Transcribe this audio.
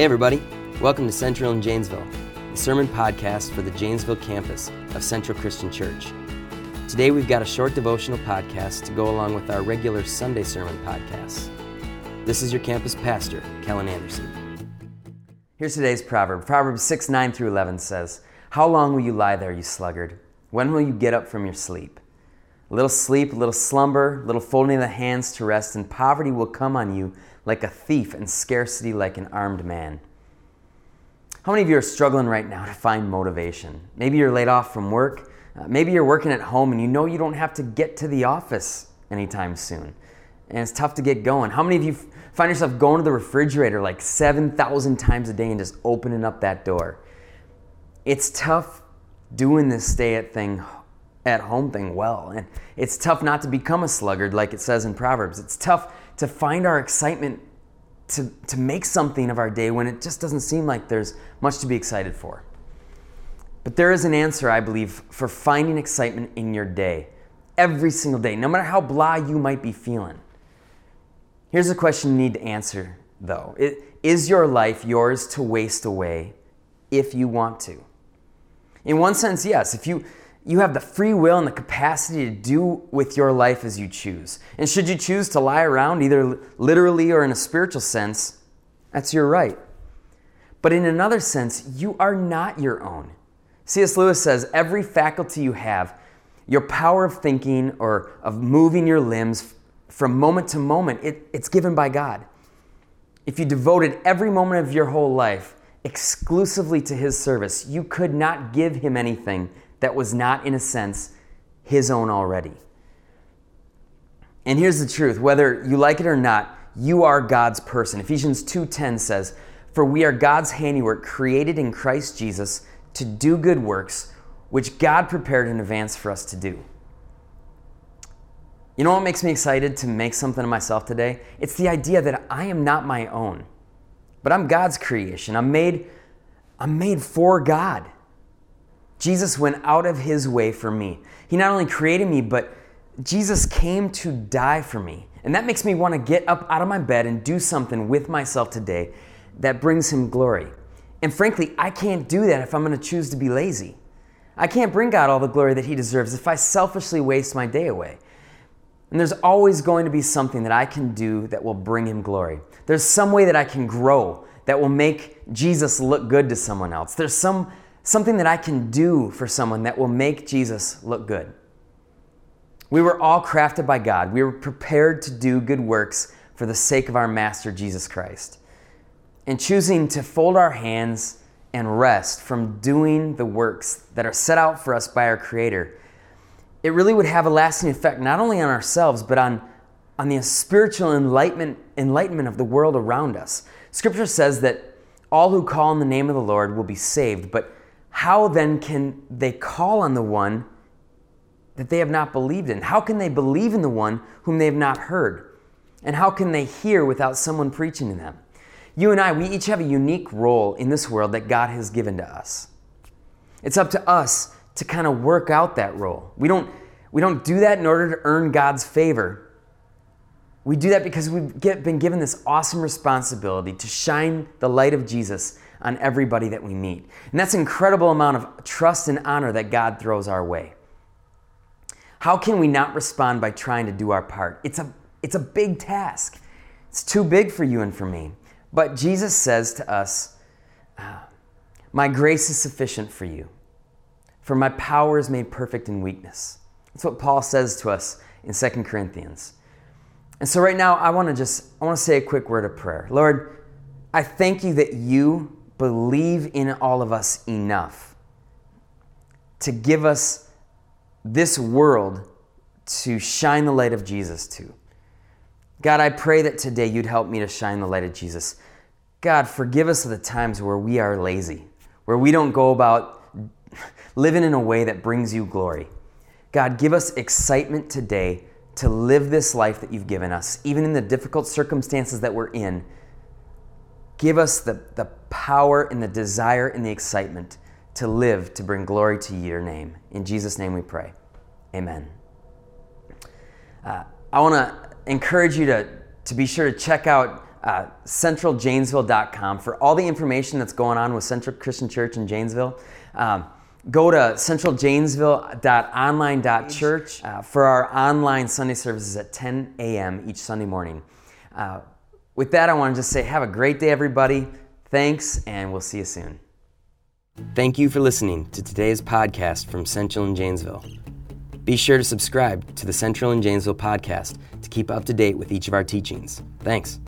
Hey, everybody. Welcome to Central in Janesville, the sermon podcast for the Janesville campus of Central Christian Church. Today, we've got a short devotional podcast to go along with our regular Sunday sermon podcasts. This is your campus pastor, Kellen Anderson. Here's today's proverb Proverbs 6 9 through 11 says, How long will you lie there, you sluggard? When will you get up from your sleep? A little sleep, a little slumber, a little folding of the hands to rest, and poverty will come on you like a thief, and scarcity like an armed man. How many of you are struggling right now to find motivation? Maybe you're laid off from work. Uh, maybe you're working at home and you know you don't have to get to the office anytime soon. And it's tough to get going. How many of you find yourself going to the refrigerator like 7,000 times a day and just opening up that door? It's tough doing this stay at thing at home thing well. And it's tough not to become a sluggard like it says in Proverbs. It's tough to find our excitement to, to make something of our day when it just doesn't seem like there's much to be excited for. But there is an answer, I believe, for finding excitement in your day, every single day, no matter how blah you might be feeling. Here's a question you need to answer, though it, Is your life yours to waste away if you want to? In one sense, yes. If you you have the free will and the capacity to do with your life as you choose. And should you choose to lie around, either literally or in a spiritual sense, that's your right. But in another sense, you are not your own. C.S. Lewis says every faculty you have, your power of thinking or of moving your limbs from moment to moment, it, it's given by God. If you devoted every moment of your whole life exclusively to His service, you could not give Him anything that was not, in a sense, his own already. And here's the truth whether you like it or not, you are God's person. Ephesians 2:10 says, "For we are God's handiwork, created in Christ Jesus to do good works, which God prepared in advance for us to do." You know what makes me excited to make something of myself today? It's the idea that I am not my own, but I'm God's creation. I'm made I'm made for God. Jesus went out of his way for me. He not only created me, but Jesus came to die for me. And that makes me want to get up out of my bed and do something with myself today that brings him glory. And frankly, I can't do that if I'm going to choose to be lazy. I can't bring God all the glory that he deserves if I selfishly waste my day away. And there's always going to be something that I can do that will bring him glory. There's some way that I can grow that will make Jesus look good to someone else. There's some something that I can do for someone that will make Jesus look good. We were all crafted by God. We were prepared to do good works for the sake of our Master Jesus Christ. And choosing to fold our hands and rest from doing the works that are set out for us by our Creator, it really would have a lasting effect not only on ourselves, but on, on the spiritual enlightenment, enlightenment of the world around us. Scripture says that all who call on the name of the Lord will be saved, but how then can they call on the one that they have not believed in? How can they believe in the one whom they have not heard? And how can they hear without someone preaching to them? You and I, we each have a unique role in this world that God has given to us. It's up to us to kind of work out that role. We don't, we don't do that in order to earn God's favor. We do that because we've get, been given this awesome responsibility to shine the light of Jesus on everybody that we meet. And that's an incredible amount of trust and honor that God throws our way. How can we not respond by trying to do our part? It's a, it's a big task. It's too big for you and for me. But Jesus says to us, ah, My grace is sufficient for you, for my power is made perfect in weakness. That's what Paul says to us in 2 Corinthians. And so right now I want to just I want to say a quick word of prayer. Lord, I thank you that you believe in all of us enough to give us this world to shine the light of Jesus to. God, I pray that today you'd help me to shine the light of Jesus. God, forgive us of the times where we are lazy, where we don't go about living in a way that brings you glory. God, give us excitement today to live this life that you've given us, even in the difficult circumstances that we're in. Give us the, the power and the desire and the excitement to live to bring glory to your name. In Jesus' name we pray. Amen. Uh, I want to encourage you to, to be sure to check out uh, centraljanesville.com for all the information that's going on with Central Christian Church in Janesville. Um, go to centraljanesville.online.church uh, for our online Sunday services at 10 a.m. each Sunday morning. Uh, with that, I want to just say, have a great day, everybody. Thanks, and we'll see you soon. Thank you for listening to today's podcast from Central in Janesville. Be sure to subscribe to the Central in Janesville podcast to keep up to date with each of our teachings. Thanks.